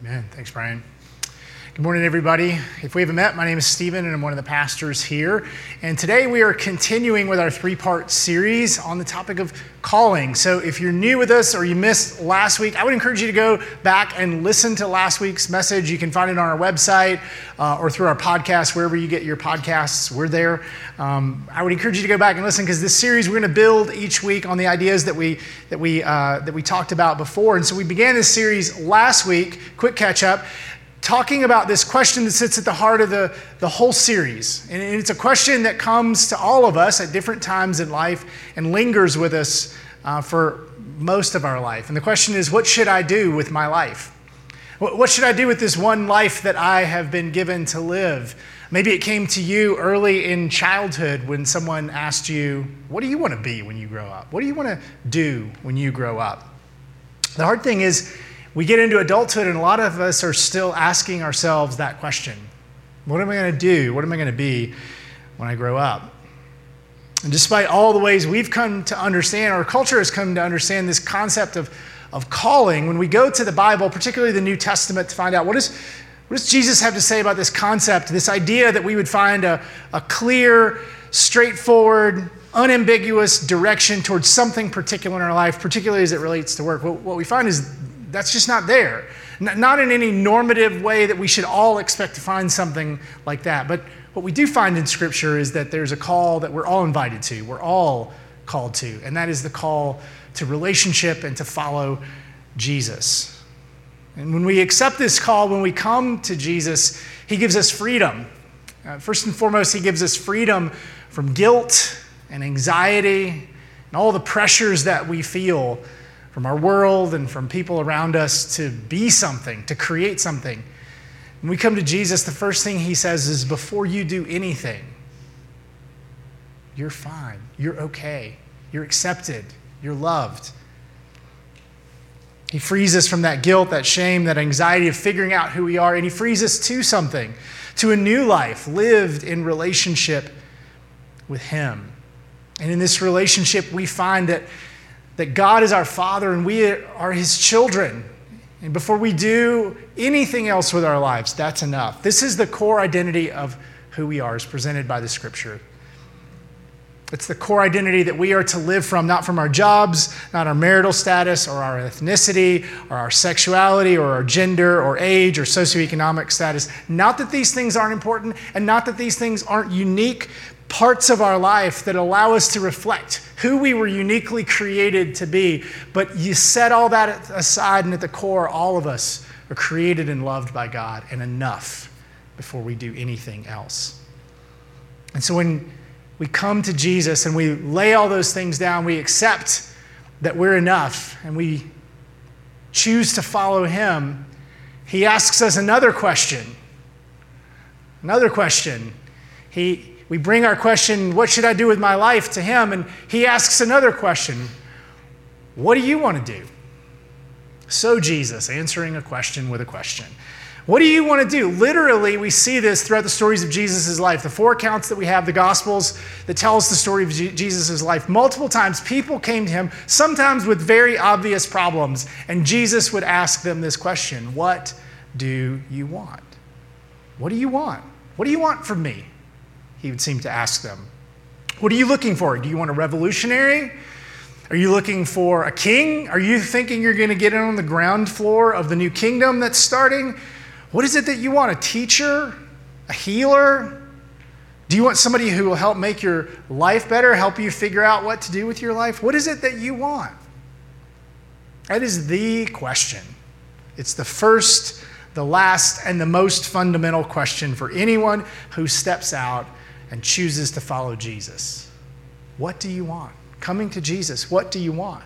Amen. Thanks, Brian. Good morning, everybody. If we haven't met, my name is Stephen, and I'm one of the pastors here. And today we are continuing with our three part series on the topic of calling. So if you're new with us or you missed last week, I would encourage you to go back and listen to last week's message. You can find it on our website uh, or through our podcast, wherever you get your podcasts. We're there. Um, I would encourage you to go back and listen because this series we're going to build each week on the ideas that we that we uh, that we talked about before. And so we began this series last week. Quick catch up talking about this question that sits at the heart of the, the whole series. And it's a question that comes to all of us at different times in life and lingers with us uh, for most of our life. And the question is what should I do with my life? What should I do with this one life that I have been given to live? Maybe it came to you early in childhood when someone asked you, What do you want to be when you grow up? What do you want to do when you grow up? The hard thing is, we get into adulthood, and a lot of us are still asking ourselves that question What am I going to do? What am I going to be when I grow up? And despite all the ways we've come to understand, our culture has come to understand this concept of, of calling, when we go to the Bible, particularly the New Testament, to find out what, is, what does Jesus have to say about this concept, this idea that we would find a, a clear, straightforward, unambiguous direction towards something particular in our life, particularly as it relates to work. What, what we find is that's just not there. Not in any normative way that we should all expect to find something like that. But what we do find in Scripture is that there's a call that we're all invited to, we're all called to, and that is the call to relationship and to follow Jesus. And when we accept this call, when we come to Jesus, He gives us freedom. Uh, first and foremost, He gives us freedom from guilt and anxiety and all the pressures that we feel from our world and from people around us to be something, to create something. When we come to Jesus, the first thing he says is before you do anything, you're fine, you're okay, you're accepted, you're loved. He frees us from that guilt, that shame, that anxiety of figuring out who we are, and he frees us to something, to a new life lived in relationship with him. And in this relationship, we find that that God is our Father and we are His children. And before we do anything else with our lives, that's enough. This is the core identity of who we are, as presented by the Scripture. It's the core identity that we are to live from, not from our jobs, not our marital status, or our ethnicity, or our sexuality, or our gender, or age, or socioeconomic status. Not that these things aren't important, and not that these things aren't unique, parts of our life that allow us to reflect who we were uniquely created to be. But you set all that aside, and at the core, all of us are created and loved by God, and enough before we do anything else. And so when we come to Jesus and we lay all those things down, we accept that we're enough, and we choose to follow Him, He asks us another question. Another question. He, we bring our question, What should I do with my life, to Him, and He asks another question What do you want to do? So, Jesus answering a question with a question. What do you want to do? Literally, we see this throughout the stories of Jesus' life. The four accounts that we have, the Gospels that tell us the story of Jesus' life. Multiple times, people came to him, sometimes with very obvious problems, and Jesus would ask them this question What do you want? What do you want? What do you want from me? He would seem to ask them. What are you looking for? Do you want a revolutionary? Are you looking for a king? Are you thinking you're going to get in on the ground floor of the new kingdom that's starting? What is it that you want? A teacher? A healer? Do you want somebody who will help make your life better, help you figure out what to do with your life? What is it that you want? That is the question. It's the first, the last, and the most fundamental question for anyone who steps out and chooses to follow Jesus. What do you want? Coming to Jesus, what do you want?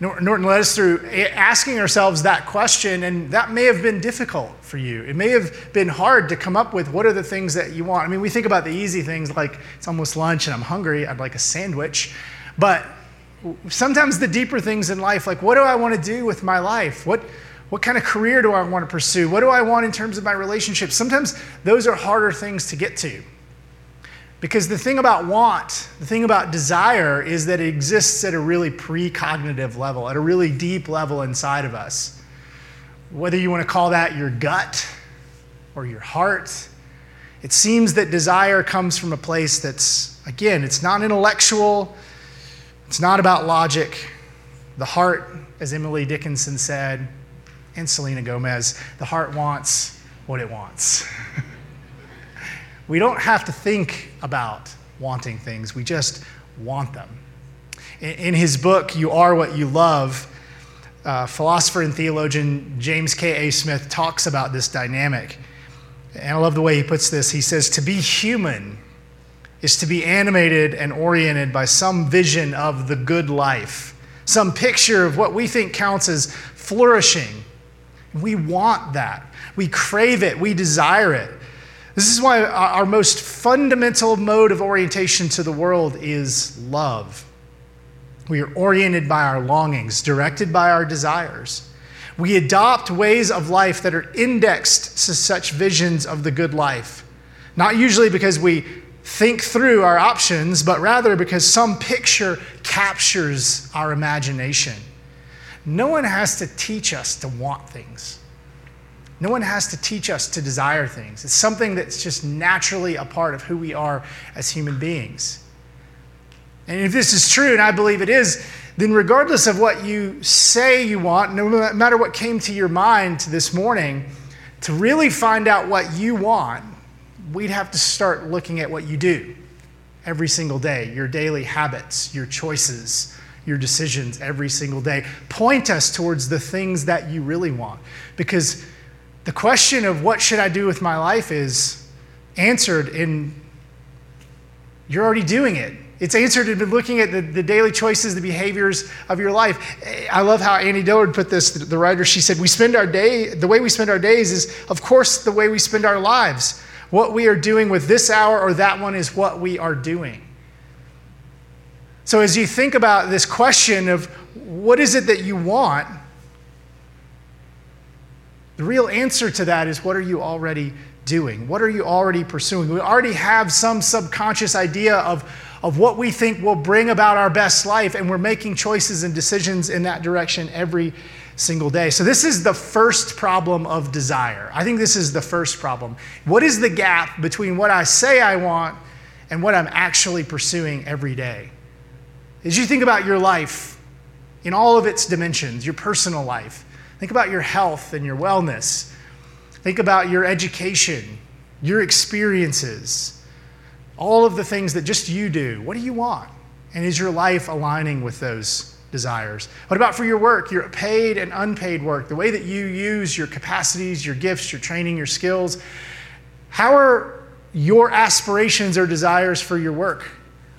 Norton led us through asking ourselves that question, and that may have been difficult for you. It may have been hard to come up with what are the things that you want. I mean, we think about the easy things like it's almost lunch and I'm hungry, I'd like a sandwich. But sometimes the deeper things in life, like what do I want to do with my life? What, what kind of career do I want to pursue? What do I want in terms of my relationships? Sometimes those are harder things to get to. Because the thing about want, the thing about desire, is that it exists at a really precognitive level, at a really deep level inside of us. whether you want to call that your gut or your heart. It seems that desire comes from a place that's, again, it's not intellectual, it's not about logic. The heart, as Emily Dickinson said, and Selena Gomez, the heart wants what it wants. we don't have to think about wanting things, we just want them. In his book, You Are What You Love, uh, philosopher and theologian James K.A. Smith talks about this dynamic. And I love the way he puts this. He says, To be human is to be animated and oriented by some vision of the good life, some picture of what we think counts as flourishing. We want that. We crave it. We desire it. This is why our most fundamental mode of orientation to the world is love. We are oriented by our longings, directed by our desires. We adopt ways of life that are indexed to such visions of the good life. Not usually because we think through our options, but rather because some picture captures our imagination. No one has to teach us to want things. No one has to teach us to desire things. It's something that's just naturally a part of who we are as human beings. And if this is true, and I believe it is, then regardless of what you say you want, no matter what came to your mind this morning, to really find out what you want, we'd have to start looking at what you do every single day your daily habits, your choices, your decisions every single day. Point us towards the things that you really want. Because the question of what should I do with my life is answered in you're already doing it. It's answered in looking at the, the daily choices, the behaviors of your life. I love how Annie Dillard put this, the writer. She said, We spend our day, the way we spend our days is, of course, the way we spend our lives. What we are doing with this hour or that one is what we are doing. So, as you think about this question of what is it that you want, the real answer to that is what are you already doing? What are you already pursuing? We already have some subconscious idea of of what we think will bring about our best life, and we're making choices and decisions in that direction every single day. So, this is the first problem of desire. I think this is the first problem. What is the gap between what I say I want and what I'm actually pursuing every day? As you think about your life in all of its dimensions, your personal life, think about your health and your wellness, think about your education, your experiences all of the things that just you do. What do you want? And is your life aligning with those desires? What about for your work, your paid and unpaid work, the way that you use your capacities, your gifts, your training, your skills? How are your aspirations or desires for your work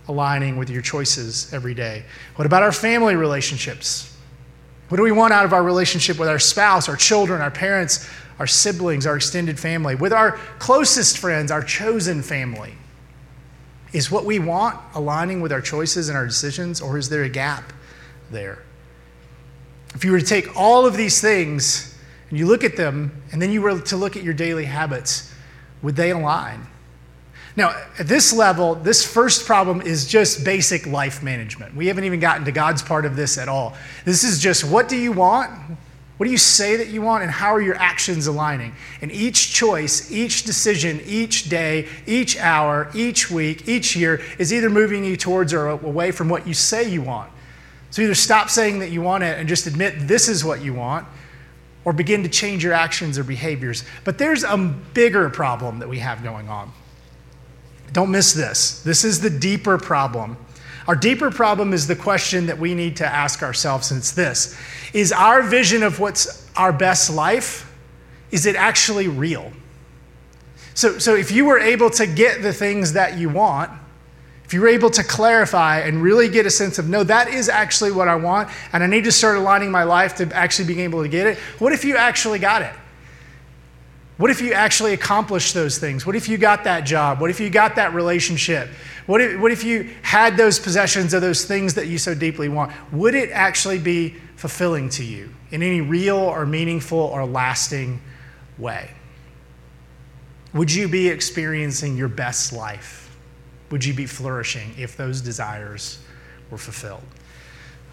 aligning with your choices every day? What about our family relationships? What do we want out of our relationship with our spouse, our children, our parents, our siblings, our extended family, with our closest friends, our chosen family? Is what we want aligning with our choices and our decisions, or is there a gap there? If you were to take all of these things and you look at them, and then you were to look at your daily habits, would they align? Now, at this level, this first problem is just basic life management. We haven't even gotten to God's part of this at all. This is just what do you want? What do you say that you want, and how are your actions aligning? And each choice, each decision, each day, each hour, each week, each year is either moving you towards or away from what you say you want. So either stop saying that you want it and just admit this is what you want, or begin to change your actions or behaviors. But there's a bigger problem that we have going on. Don't miss this. This is the deeper problem. Our deeper problem is the question that we need to ask ourselves, and it's this Is our vision of what's our best life, is it actually real? So, so if you were able to get the things that you want, if you were able to clarify and really get a sense of, no, that is actually what I want, and I need to start aligning my life to actually being able to get it, what if you actually got it? What if you actually accomplished those things? What if you got that job? What if you got that relationship? What if, what if you had those possessions of those things that you so deeply want? Would it actually be fulfilling to you in any real or meaningful or lasting way? Would you be experiencing your best life? Would you be flourishing if those desires were fulfilled?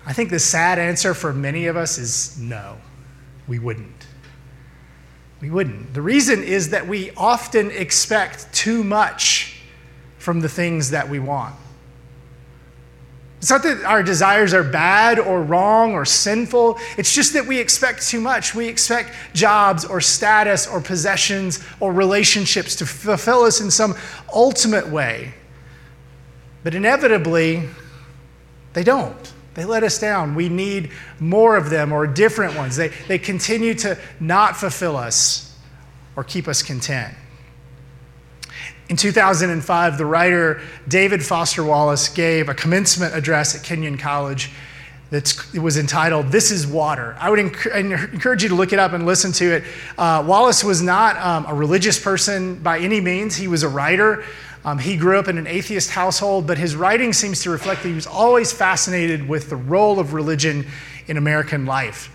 I think the sad answer for many of us is no, we wouldn't. We wouldn't. The reason is that we often expect too much from the things that we want. It's not that our desires are bad or wrong or sinful. It's just that we expect too much. We expect jobs or status or possessions or relationships to fulfill us in some ultimate way. But inevitably, they don't. They let us down. We need more of them or different ones. They, they continue to not fulfill us or keep us content. In 2005, the writer David Foster Wallace gave a commencement address at Kenyon College that was entitled This is Water. I would encourage you to look it up and listen to it. Uh, Wallace was not um, a religious person by any means, he was a writer. Um, he grew up in an atheist household, but his writing seems to reflect that he was always fascinated with the role of religion in American life.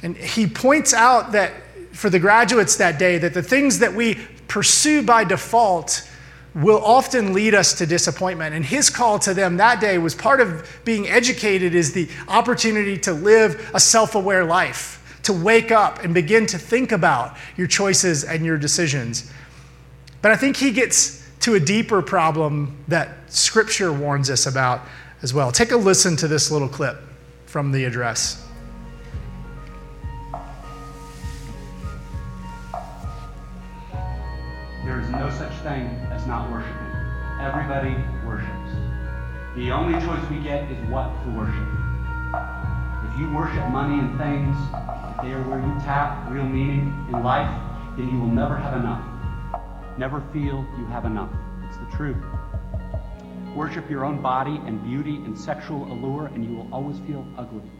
And he points out that for the graduates that day, that the things that we pursue by default will often lead us to disappointment. And his call to them that day was part of being educated is the opportunity to live a self aware life, to wake up and begin to think about your choices and your decisions. But I think he gets to a deeper problem that Scripture warns us about as well. Take a listen to this little clip from the address. There is no such thing as not worshiping. Everybody worships. The only choice we get is what to worship. If you worship money and things, if they are where you tap real meaning in life, then you will never have enough. Never feel you have enough. It's the truth. Worship your own body and beauty and sexual allure, and you will always feel ugly.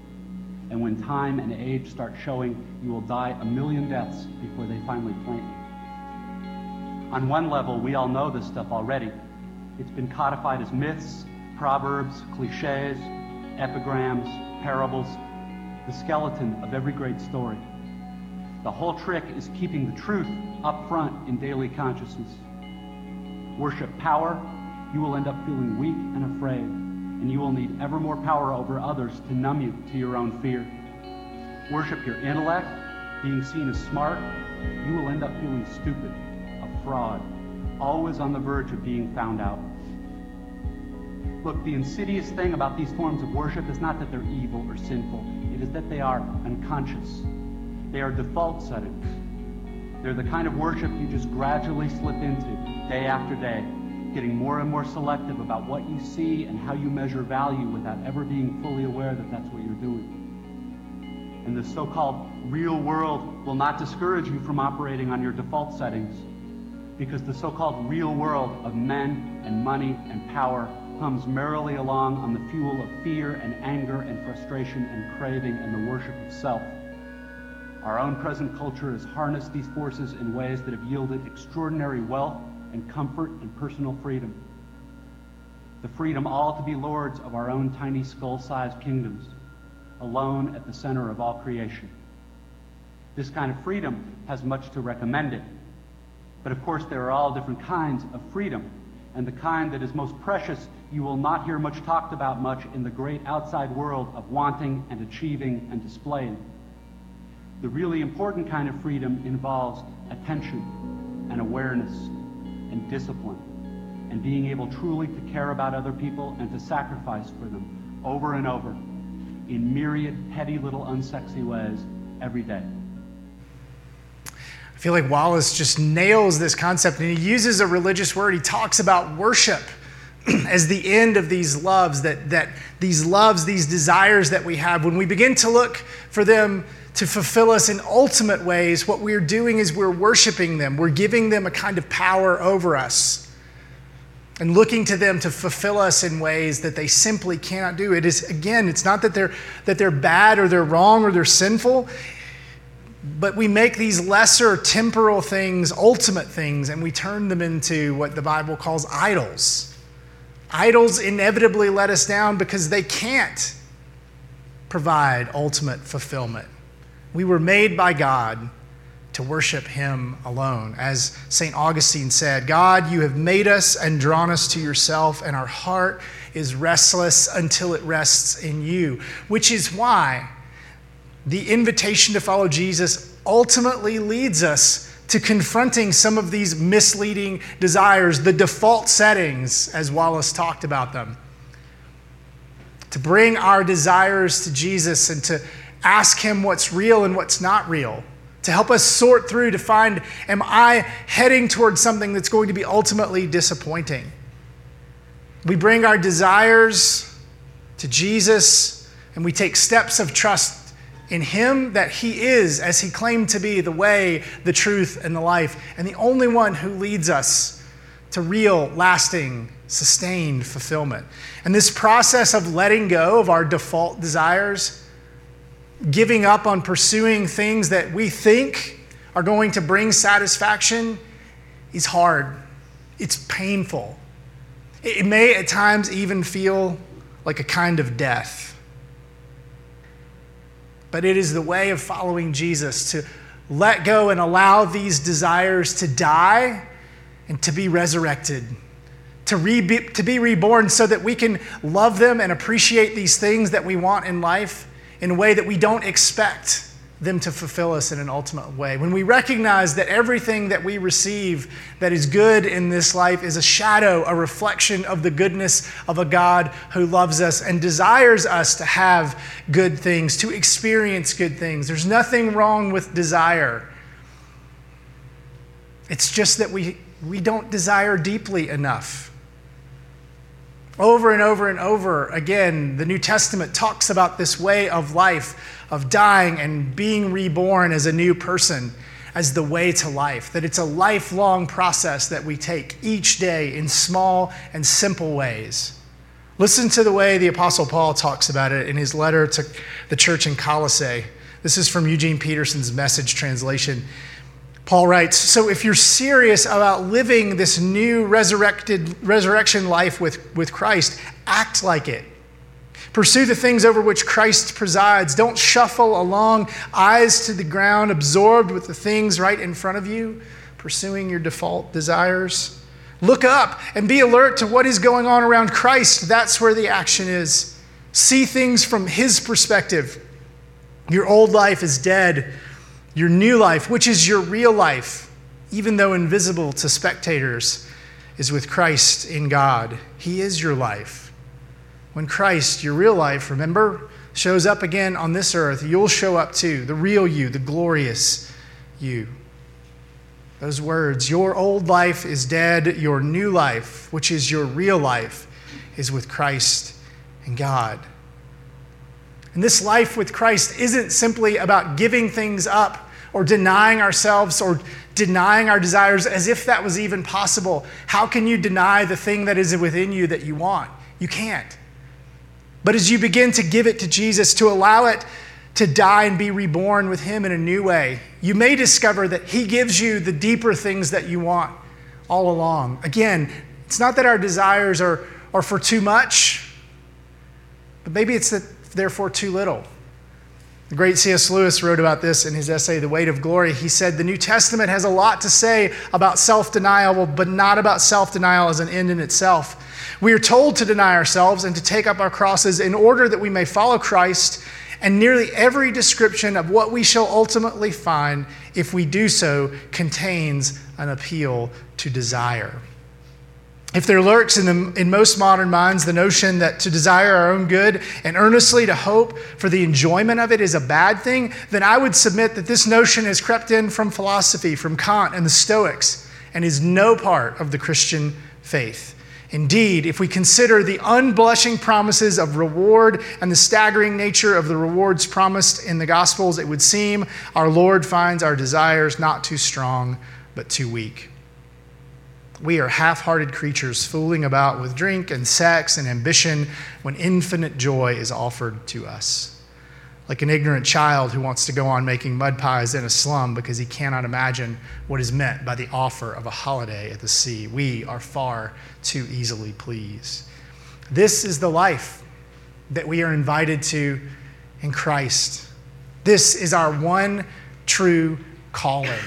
And when time and age start showing, you will die a million deaths before they finally plant you. On one level, we all know this stuff already. It's been codified as myths, proverbs, cliches, epigrams, parables, the skeleton of every great story. The whole trick is keeping the truth up front in daily consciousness. Worship power, you will end up feeling weak and afraid, and you will need ever more power over others to numb you to your own fear. Worship your intellect, being seen as smart, you will end up feeling stupid a fraud, always on the verge of being found out. Look, the insidious thing about these forms of worship is not that they're evil or sinful, it is that they are unconscious. They are default settings. They're the kind of worship you just gradually slip into day after day, getting more and more selective about what you see and how you measure value without ever being fully aware that that's what you're doing. And the so called real world will not discourage you from operating on your default settings because the so called real world of men and money and power hums merrily along on the fuel of fear and anger and frustration and craving and the worship of self. Our own present culture has harnessed these forces in ways that have yielded extraordinary wealth and comfort and personal freedom. The freedom all to be lords of our own tiny skull sized kingdoms, alone at the center of all creation. This kind of freedom has much to recommend it but of course, there are all different kinds of freedom. And the kind that is most precious, you will not hear much talked about much in the great outside world of wanting and achieving and displaying. The really important kind of freedom involves attention and awareness and discipline and being able truly to care about other people and to sacrifice for them over and over in myriad petty little unsexy ways every day I feel like Wallace just nails this concept and he uses a religious word. He talks about worship as the end of these loves, that, that these loves, these desires that we have, when we begin to look for them to fulfill us in ultimate ways, what we're doing is we're worshiping them. We're giving them a kind of power over us and looking to them to fulfill us in ways that they simply cannot do. It is, again, it's not that they're, that they're bad or they're wrong or they're sinful. But we make these lesser temporal things ultimate things and we turn them into what the Bible calls idols. Idols inevitably let us down because they can't provide ultimate fulfillment. We were made by God to worship Him alone. As St. Augustine said, God, you have made us and drawn us to yourself, and our heart is restless until it rests in you, which is why the invitation to follow Jesus ultimately leads us to confronting some of these misleading desires, the default settings, as Wallace talked about them. To bring our desires to Jesus and to ask Him what's real and what's not real. To help us sort through to find, am I heading towards something that's going to be ultimately disappointing? We bring our desires to Jesus and we take steps of trust in Him that He is, as He claimed to be, the way, the truth, and the life, and the only one who leads us to real, lasting, sustained fulfillment. And this process of letting go of our default desires, giving up on pursuing things that we think are going to bring satisfaction, is hard. It's painful. It may at times even feel like a kind of death but it is the way of following Jesus to let go and allow these desires to die and to be resurrected, to, re- to be reborn so that we can love them and appreciate these things that we want in life in a way that we don't expect them to fulfill us in an ultimate way. When we recognize that everything that we receive that is good in this life is a shadow, a reflection of the goodness of a God who loves us and desires us to have good things, to experience good things. There's nothing wrong with desire. It's just that we, we don't desire deeply enough. Over and over and over again, the New Testament talks about this way of life of dying and being reborn as a new person as the way to life, that it's a lifelong process that we take each day in small and simple ways. Listen to the way the Apostle Paul talks about it in his letter to the church in Colossae. This is from Eugene Peterson's message translation. Paul writes So if you're serious about living this new resurrected resurrection life with, with Christ, act like it. Pursue the things over which Christ presides. Don't shuffle along, eyes to the ground, absorbed with the things right in front of you, pursuing your default desires. Look up and be alert to what is going on around Christ. That's where the action is. See things from His perspective. Your old life is dead. Your new life, which is your real life, even though invisible to spectators, is with Christ in God. He is your life. When Christ, your real life, remember, shows up again on this earth, you'll show up too, the real you, the glorious you. Those words, your old life is dead, your new life, which is your real life, is with Christ and God. And this life with Christ isn't simply about giving things up or denying ourselves or denying our desires as if that was even possible. How can you deny the thing that is within you that you want? You can't. But as you begin to give it to Jesus, to allow it to die and be reborn with Him in a new way, you may discover that He gives you the deeper things that you want all along. Again, it's not that our desires are, are for too much, but maybe it's that therefore too little. The great C.S. Lewis wrote about this in his essay, The Weight of Glory. He said, The New Testament has a lot to say about self denial, but not about self denial as an end in itself. We are told to deny ourselves and to take up our crosses in order that we may follow Christ, and nearly every description of what we shall ultimately find, if we do so, contains an appeal to desire. If there lurks in, the, in most modern minds the notion that to desire our own good and earnestly to hope for the enjoyment of it is a bad thing, then I would submit that this notion has crept in from philosophy, from Kant and the Stoics, and is no part of the Christian faith. Indeed, if we consider the unblushing promises of reward and the staggering nature of the rewards promised in the Gospels, it would seem our Lord finds our desires not too strong, but too weak. We are half hearted creatures fooling about with drink and sex and ambition when infinite joy is offered to us. Like an ignorant child who wants to go on making mud pies in a slum because he cannot imagine what is meant by the offer of a holiday at the sea. We are far too easily pleased. This is the life that we are invited to in Christ. This is our one true calling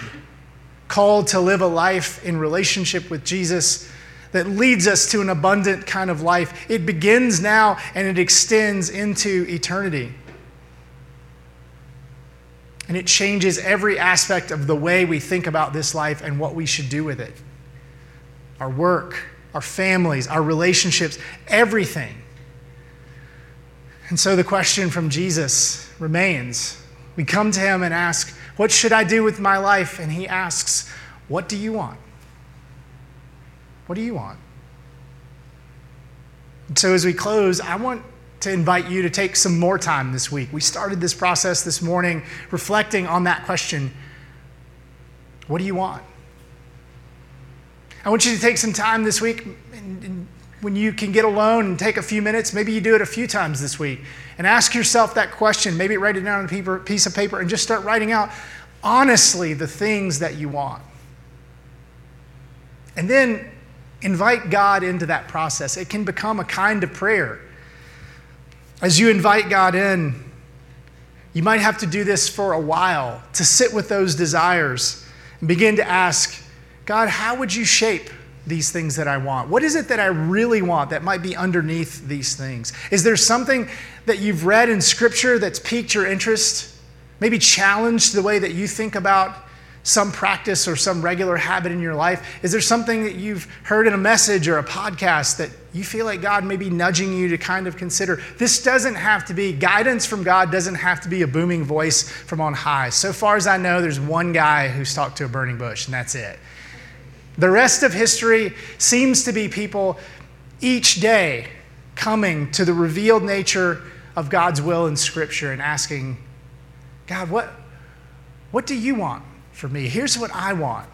called to live a life in relationship with Jesus that leads us to an abundant kind of life. It begins now and it extends into eternity. And it changes every aspect of the way we think about this life and what we should do with it our work, our families, our relationships, everything. And so the question from Jesus remains. We come to him and ask, What should I do with my life? And he asks, What do you want? What do you want? So as we close, I want to invite you to take some more time this week. We started this process this morning reflecting on that question What do you want? I want you to take some time this week and, and when you can get alone and take a few minutes, maybe you do it a few times this week, and ask yourself that question. Maybe write it down on a piece of paper and just start writing out honestly the things that you want. And then invite God into that process. It can become a kind of prayer. As you invite God in, you might have to do this for a while to sit with those desires and begin to ask, God, how would you shape these things that I want? What is it that I really want that might be underneath these things? Is there something that you've read in Scripture that's piqued your interest? Maybe challenged the way that you think about some practice or some regular habit in your life? Is there something that you've heard in a message or a podcast that you feel like God may be nudging you to kind of consider? This doesn't have to be, guidance from God doesn't have to be a booming voice from on high. So far as I know, there's one guy who's talked to a burning bush, and that's it. The rest of history seems to be people each day coming to the revealed nature of God's will in Scripture and asking, God, what, what do you want for me? Here's what I want.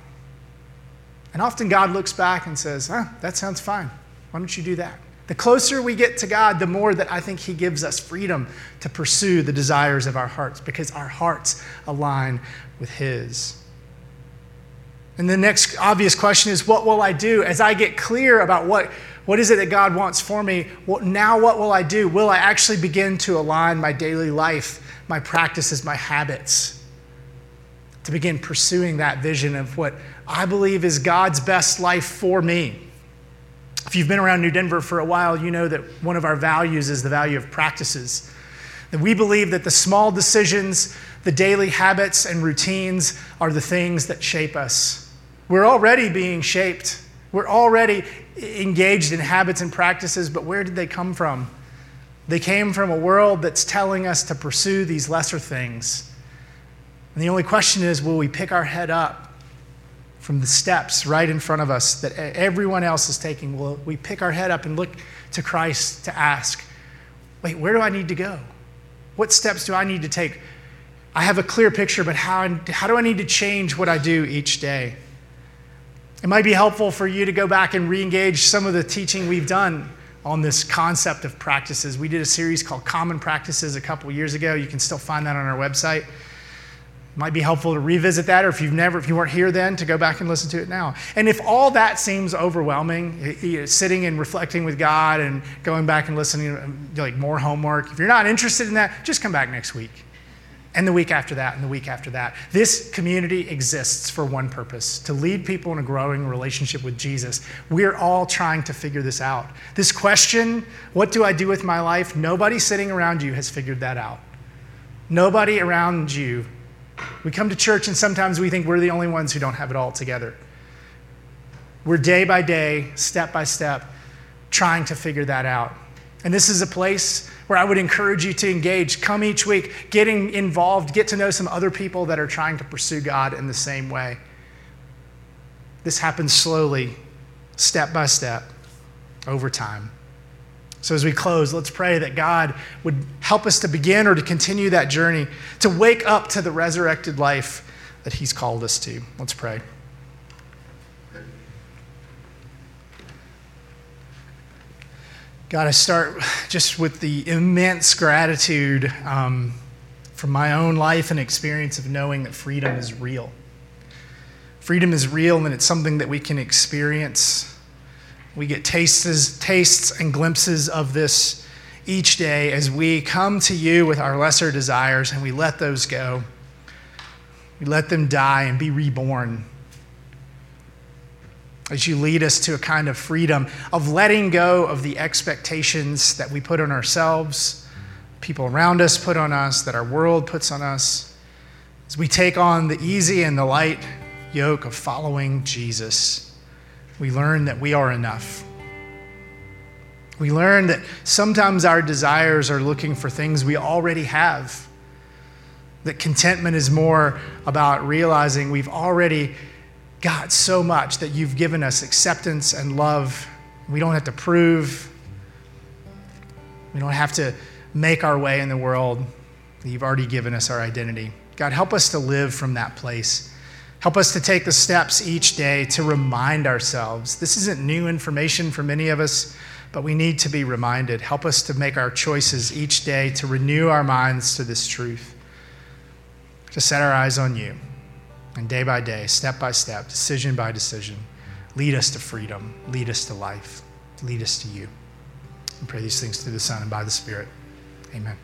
And often God looks back and says, huh, that sounds fine. Why don't you do that? The closer we get to God, the more that I think He gives us freedom to pursue the desires of our hearts because our hearts align with His. And the next obvious question is what will I do? As I get clear about what, what is it that God wants for me, now what will I do? Will I actually begin to align my daily life, my practices, my habits, to begin pursuing that vision of what I believe is God's best life for me? If you've been around New Denver for a while, you know that one of our values is the value of practices. That we believe that the small decisions, the daily habits and routines are the things that shape us. We're already being shaped. We're already engaged in habits and practices, but where did they come from? They came from a world that's telling us to pursue these lesser things. And the only question is will we pick our head up from the steps right in front of us that everyone else is taking? Will we pick our head up and look to Christ to ask, wait, where do I need to go? What steps do I need to take? I have a clear picture, but how, how do I need to change what I do each day? It might be helpful for you to go back and re engage some of the teaching we've done on this concept of practices. We did a series called Common Practices a couple years ago. You can still find that on our website. It might be helpful to revisit that, or if you've never, if you weren't here then, to go back and listen to it now. And if all that seems overwhelming, sitting and reflecting with God and going back and listening, like more homework, if you're not interested in that, just come back next week and the week after that, and the week after that. This community exists for one purpose to lead people in a growing relationship with Jesus. We're all trying to figure this out. This question, what do I do with my life? Nobody sitting around you has figured that out. Nobody around you. We come to church, and sometimes we think we're the only ones who don't have it all together. We're day by day, step by step, trying to figure that out. And this is a place where I would encourage you to engage. Come each week, getting involved, get to know some other people that are trying to pursue God in the same way. This happens slowly, step by step, over time. So, as we close, let's pray that God would help us to begin or to continue that journey, to wake up to the resurrected life that He's called us to. Let's pray. God, I start just with the immense gratitude um, from my own life and experience of knowing that freedom is real. Freedom is real and it's something that we can experience. We get tastes, tastes and glimpses of this each day as we come to you with our lesser desires and we let those go. We let them die and be reborn as you lead us to a kind of freedom of letting go of the expectations that we put on ourselves, people around us put on us, that our world puts on us. As we take on the easy and the light yoke of following Jesus, we learn that we are enough. We learn that sometimes our desires are looking for things we already have. That contentment is more about realizing we've already got so much that you've given us acceptance and love. We don't have to prove, we don't have to make our way in the world. You've already given us our identity. God, help us to live from that place. Help us to take the steps each day to remind ourselves. This isn't new information for many of us, but we need to be reminded. Help us to make our choices each day to renew our minds to this truth, to set our eyes on you. And day by day, step by step, decision by decision, lead us to freedom, lead us to life, lead us to you. We pray these things through the Son and by the Spirit. Amen.